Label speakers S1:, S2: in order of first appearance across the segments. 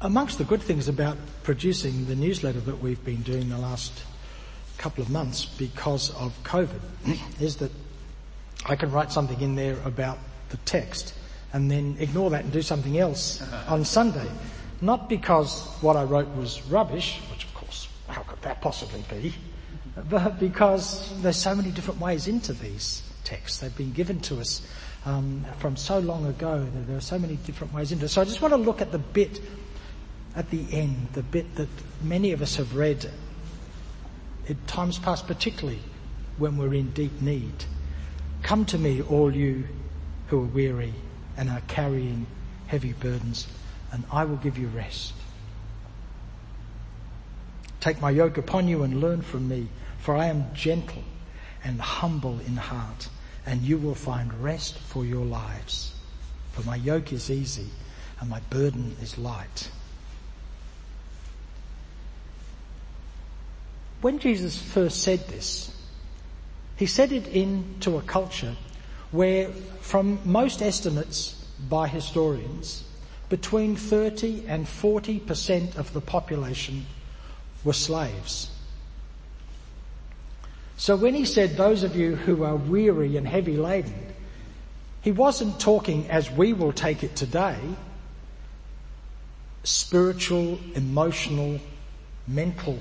S1: amongst the good things about producing the newsletter that we've been doing the last couple of months because of COVID is that I can write something in there about the text and then ignore that and do something else on Sunday. Not because what I wrote was rubbish, which of course, how could that possibly be? But because there's so many different ways into these texts. They've been given to us um, from so long ago. There are so many different ways into it. So I just want to look at the bit at the end, the bit that many of us have read in times past, particularly when we're in deep need. Come to me, all you who are weary and are carrying heavy burdens, and I will give you rest. Take my yoke upon you and learn from me, for I am gentle and humble in heart, and you will find rest for your lives. For my yoke is easy and my burden is light. When Jesus first said this, he said it into a culture where, from most estimates by historians, between 30 and 40% of the population were slaves. So when he said, those of you who are weary and heavy laden, he wasn't talking as we will take it today, spiritual, emotional, mental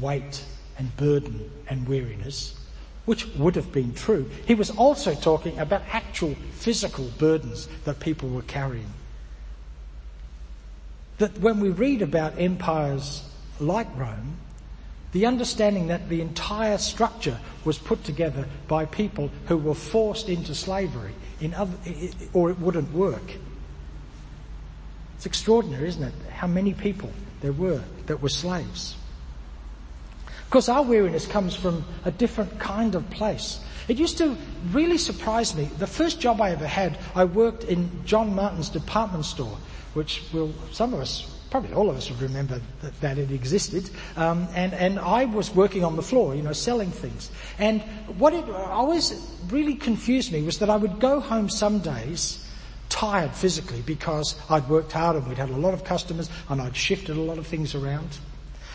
S1: weight and burden and weariness, which would have been true. He was also talking about actual physical burdens that people were carrying. That when we read about empires like Rome, the understanding that the entire structure was put together by people who were forced into slavery in other, or it wouldn't work. It's extraordinary, isn't it? How many people there were that were slaves. Course, our weariness comes from a different kind of place. It used to really surprise me. The first job I ever had, I worked in John Martin's department store, which will, some of us probably all of us would remember that, that it existed. Um, and, and I was working on the floor, you know, selling things. And what it always really confused me was that I would go home some days tired physically because I'd worked hard and we'd had a lot of customers and I'd shifted a lot of things around.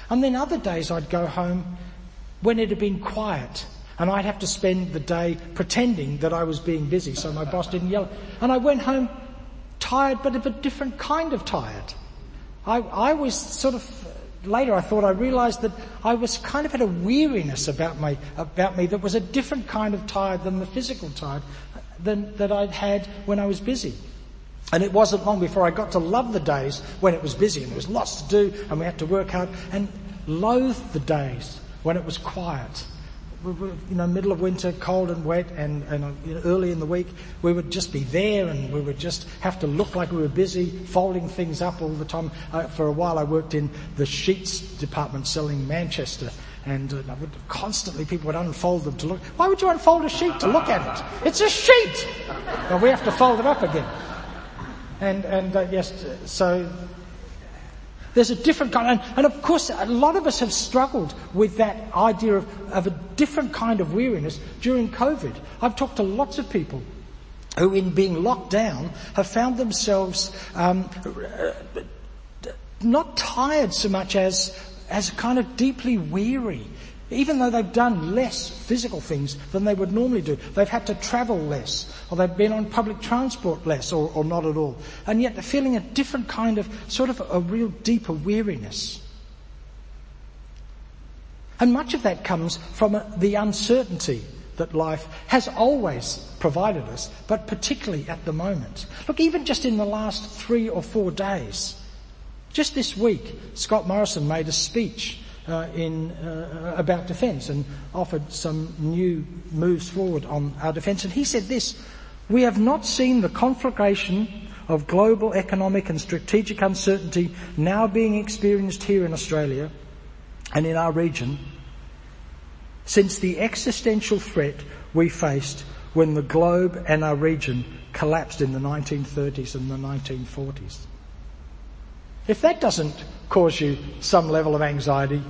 S1: And then other days I'd go home when it had been quiet and I'd have to spend the day pretending that I was being busy so my boss didn't yell. And I went home tired but of a different kind of tired. I, I was sort of, later I thought I realized that I was kind of had a weariness about, my, about me that was a different kind of tired than the physical tired than, that I'd had when I was busy. And it wasn't long before I got to love the days when it was busy and there was lots to do and we had to work hard and loathe the days when it was quiet we were, you know, middle of winter, cold and wet, and, and you know, early in the week, we would just be there, and we would just have to look like we were busy, folding things up all the time. Uh, for a while, I worked in the sheets department, selling Manchester, and uh, would, constantly people would unfold them to look. Why would you unfold a sheet to look at it? It's a sheet. Well, we have to fold it up again. And and uh, yes, so there's a different kind, and, and, of course a lot of us have struggled with that idea of, of a different kind of weariness during COVID. I've talked to lots of people who in being locked down have found themselves um, not tired so much as, as kind of deeply weary even though they've done less physical things than they would normally do. They've had to travel less, or they've been on public transport less, or, or not at all. And yet they're feeling a different kind of, sort of a real deeper weariness. And much of that comes from the uncertainty that life has always provided us, but particularly at the moment. Look, even just in the last three or four days, just this week, Scott Morrison made a speech uh, in, uh, about defence and offered some new moves forward on our defence. And he said this, we have not seen the conflagration of global economic and strategic uncertainty now being experienced here in Australia and in our region since the existential threat we faced when the globe and our region collapsed in the 1930s and the 1940s. If that doesn't cause you some level of anxiety,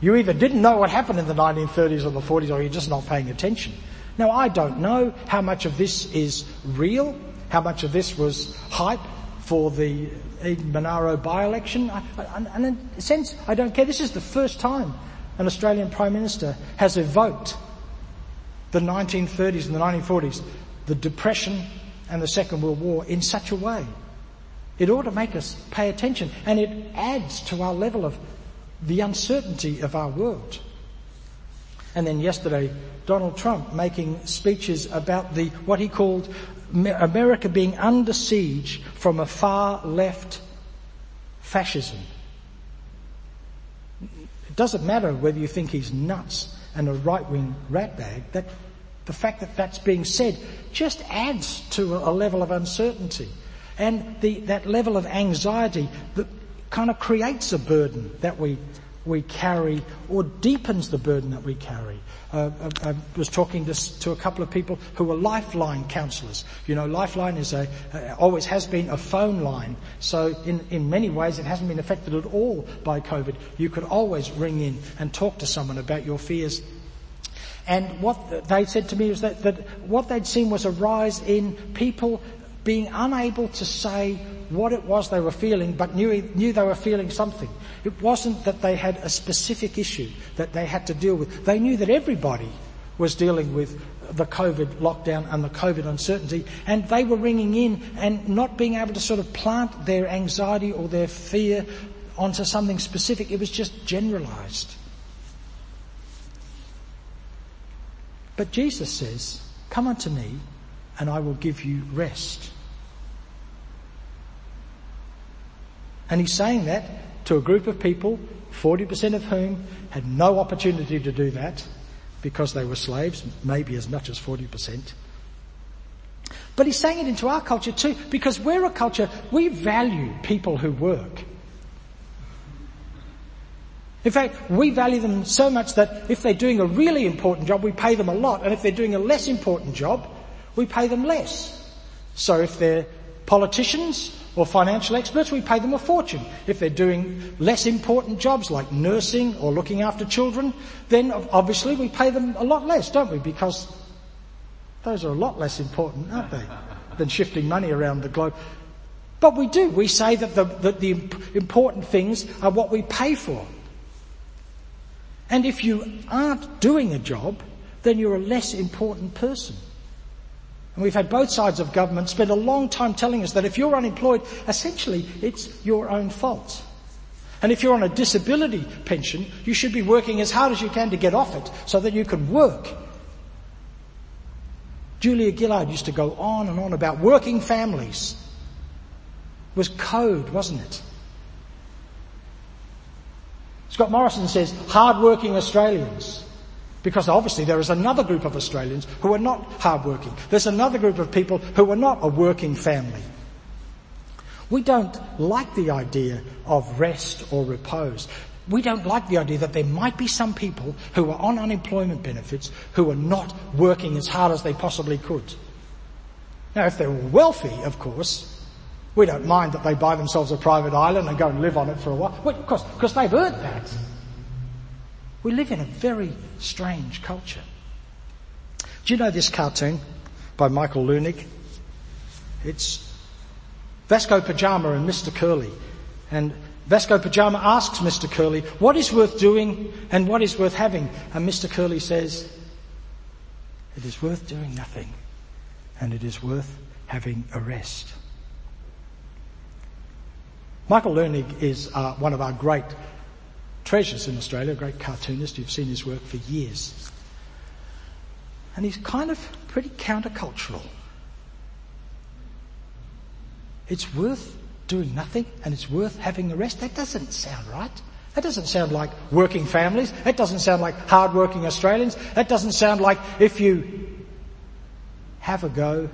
S1: you either didn't know what happened in the 1930s or the 40s or you're just not paying attention. Now I don't know how much of this is real, how much of this was hype for the Monaro by-election. And in a sense, I don't care. This is the first time an Australian Prime Minister has evoked the 1930s and the 1940s, the Depression and the Second World War in such a way. It ought to make us pay attention and it adds to our level of the uncertainty of our world. And then yesterday, Donald Trump making speeches about the, what he called America being under siege from a far left fascism. It doesn't matter whether you think he's nuts and a right-wing ratbag, that the fact that that's being said just adds to a, level of uncertainty. And the, that level of anxiety that kind of creates a burden that we, we carry or deepens the burden that we carry. Uh, I, I, was talking to, to, a couple of people who are Lifeline counsellors. You know, Lifeline is a, uh, always has been a phone line. So in, in many ways it hasn't been affected at all by COVID. You could always ring in and talk to someone about your fears. And what they said to me was that, that what they'd seen was a rise in people being unable to say what it was they were feeling, but knew, knew they were feeling something. It wasn't that they had a specific issue that they had to deal with. They knew that everybody was dealing with the COVID lockdown and the COVID uncertainty, and they were ringing in and not being able to sort of plant their anxiety or their fear onto something specific. It was just generalized. But Jesus says, come unto me and I will give you rest. And he's saying that to a group of people, 40% of whom had no opportunity to do that because they were slaves, maybe as much as 40%. But he's saying it into our culture too, because we're a culture, we value people who work. In fact, we value them so much that if they're doing a really important job, we pay them a lot, and if they're doing a less important job, we pay them less. So if they're politicians or financial experts, we pay them a fortune. If they're doing less important jobs like nursing or looking after children, then obviously we pay them a lot less, don't we? Because those are a lot less important, aren't they? Than shifting money around the globe. But we do. We say that the, that the important things are what we pay for. And if you aren't doing a job, then you're a less important person. And we've had both sides of government spend a long time telling us that if you're unemployed, essentially it's your own fault. And if you're on a disability pension, you should be working as hard as you can to get off it so that you can work. Julia Gillard used to go on and on about working families. It was code, wasn't it? Scott Morrison says, hard-working Australians. Because obviously there is another group of Australians who are not hardworking. There's another group of people who are not a working family. We don't like the idea of rest or repose. We don't like the idea that there might be some people who are on unemployment benefits who are not working as hard as they possibly could. Now if they're wealthy, of course, we don't mind that they buy themselves a private island and go and live on it for a while. Well, of course, because they've earned that. We live in a very strange culture. Do you know this cartoon by Michael Leunig? It's Vasco Pajama and Mr. Curly. And Vasco Pajama asks Mr. Curly, what is worth doing and what is worth having? And Mr. Curly says, it is worth doing nothing and it is worth having a rest. Michael Leunig is uh, one of our great treasures in Australia, a great cartoonist. You've seen his work for years. And he's kind of pretty countercultural. It's worth doing nothing and it's worth having a rest. That doesn't sound right. That doesn't sound like working families. That doesn't sound like hard-working Australians. That doesn't sound like if you have a go,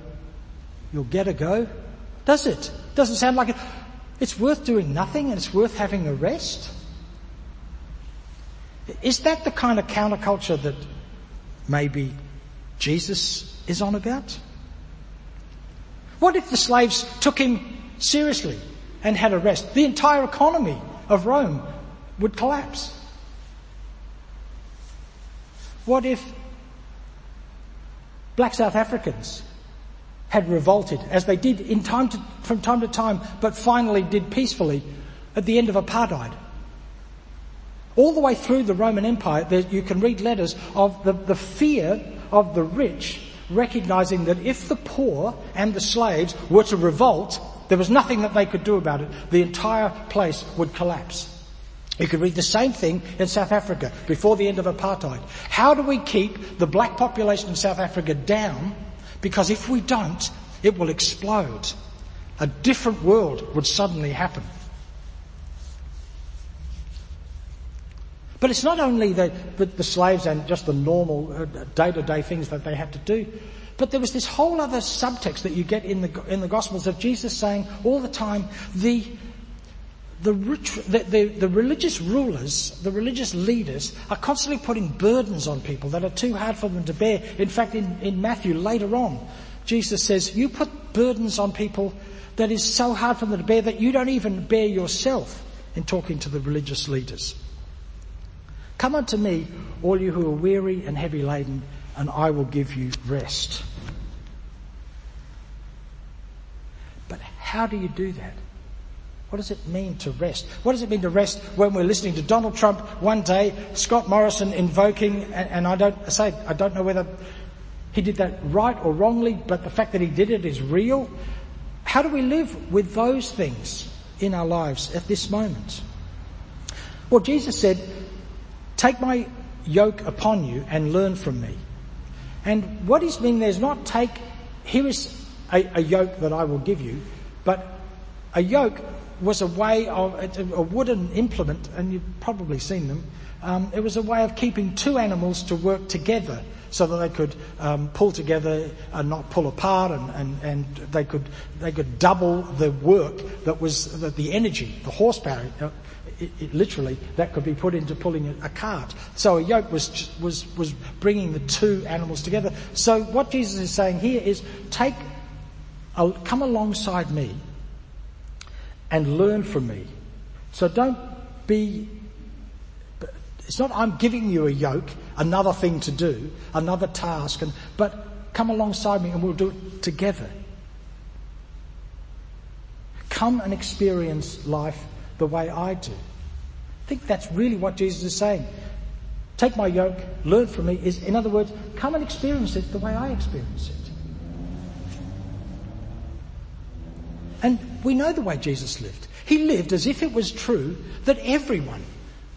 S1: you'll get a go. Does it? Doesn't sound like it. It's worth doing nothing and it's worth having a rest. Is that the kind of counterculture that maybe Jesus is on about? What if the slaves took him seriously and had a rest? The entire economy of Rome would collapse. What if black South Africans had revolted, as they did time to, from time to time, but finally did peacefully at the end of apartheid. All the way through the Roman Empire, there, you can read letters of the, the fear of the rich recognizing that if the poor and the slaves were to revolt, there was nothing that they could do about it. The entire place would collapse. You could read the same thing in South Africa before the end of apartheid. How do we keep the black population in South Africa down because if we don't, it will explode. A different world would suddenly happen. But it's not only the, the, the slaves and just the normal uh, day-to-day things that they had to do, but there was this whole other subtext that you get in the, in the Gospels of Jesus saying all the time, the, the, the, the, the, religious rulers, the religious leaders are constantly putting burdens on people that are too hard for them to bear. In fact, in, in Matthew later on, Jesus says, you put burdens on people that is so hard for them to bear that you don't even bear yourself in talking to the religious leaders. Come unto me, all you who are weary and heavy laden, and I will give you rest. But how do you do that? What does it mean to rest? What does it mean to rest when we're listening to Donald Trump one day, Scott Morrison invoking, and, and I don't say I don't know whether he did that right or wrongly, but the fact that he did it is real. How do we live with those things in our lives at this moment? Well, Jesus said, take my yoke upon you and learn from me. And what he's meaning there is not take, here is a, a yoke that I will give you, but a yoke was a way of a wooden implement, and you've probably seen them. Um, it was a way of keeping two animals to work together so that they could um, pull together and not pull apart, and, and, and they could they could double the work that was that the energy, the horsepower. It, it, literally, that could be put into pulling a, a cart. So a yoke was was was bringing the two animals together. So what Jesus is saying here is, take, a, come alongside me and learn from me. So don't be, it's not I'm giving you a yoke, another thing to do, another task, and, but come alongside me and we'll do it together. Come and experience life the way I do. I think that's really what Jesus is saying. Take my yoke, learn from me, is in other words, come and experience it the way I experience it. And we know the way Jesus lived. He lived as if it was true that everyone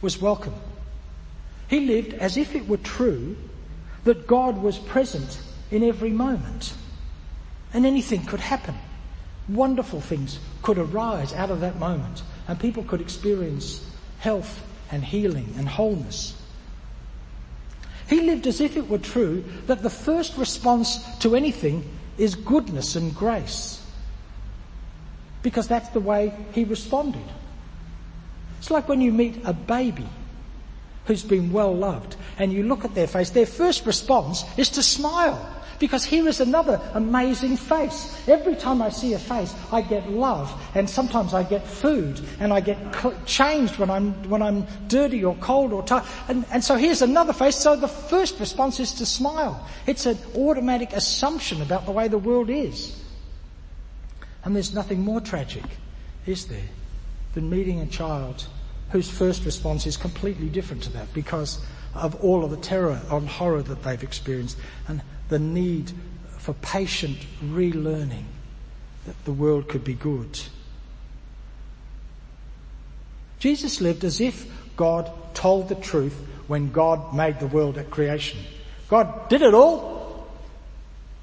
S1: was welcome. He lived as if it were true that God was present in every moment. And anything could happen. Wonderful things could arise out of that moment and people could experience health and healing and wholeness. He lived as if it were true that the first response to anything is goodness and grace because that's the way he responded. It's like when you meet a baby who's been well loved and you look at their face, their first response is to smile because here is another amazing face. Every time I see a face, I get love and sometimes I get food and I get changed when I'm, when I'm dirty or cold or tired. And, and so here's another face. So the first response is to smile. It's an automatic assumption about the way the world is. And there's nothing more tragic, is there, than meeting a child whose first response is completely different to that because of all of the terror and horror that they've experienced and the need for patient relearning that the world could be good. Jesus lived as if God told the truth when God made the world at creation. God did it all,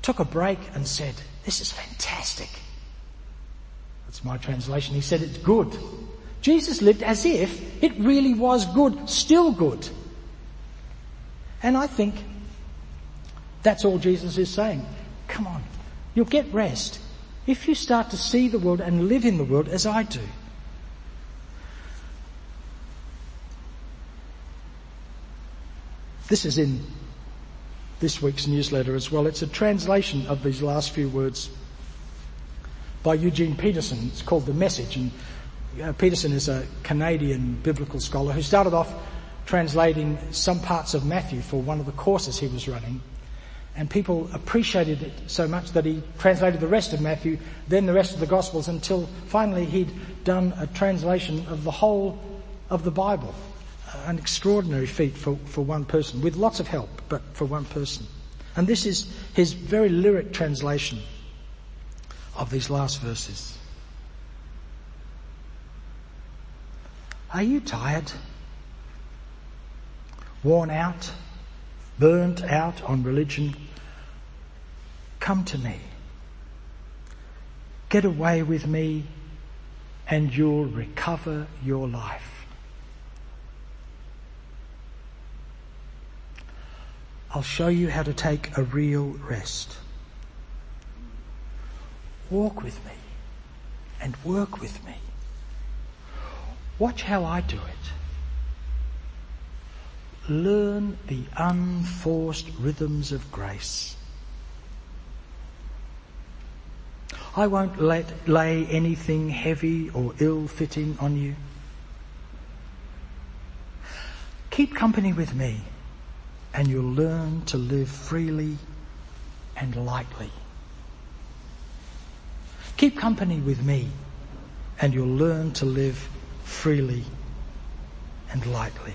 S1: took a break and said, this is fantastic. That's my translation. He said it's good. Jesus lived as if it really was good, still good. And I think that's all Jesus is saying. Come on, you'll get rest if you start to see the world and live in the world as I do. This is in this week's newsletter as well. It's a translation of these last few words by Eugene Peterson. It's called The Message. And uh, Peterson is a Canadian biblical scholar who started off translating some parts of Matthew for one of the courses he was running. And people appreciated it so much that he translated the rest of Matthew, then the rest of the Gospels until finally he'd done a translation of the whole of the Bible. An extraordinary feat for, for one person, with lots of help, but for one person. And this is his very lyric translation of these last verses. Are you tired? Worn out? Burnt out on religion? Come to me. Get away with me and you'll recover your life. I'll show you how to take a real rest. Walk with me and work with me. Watch how I do it. Learn the unforced rhythms of grace. I won't let, lay anything heavy or ill-fitting on you. Keep company with me and you'll learn to live freely and lightly. Keep company with me and you'll learn to live freely and lightly.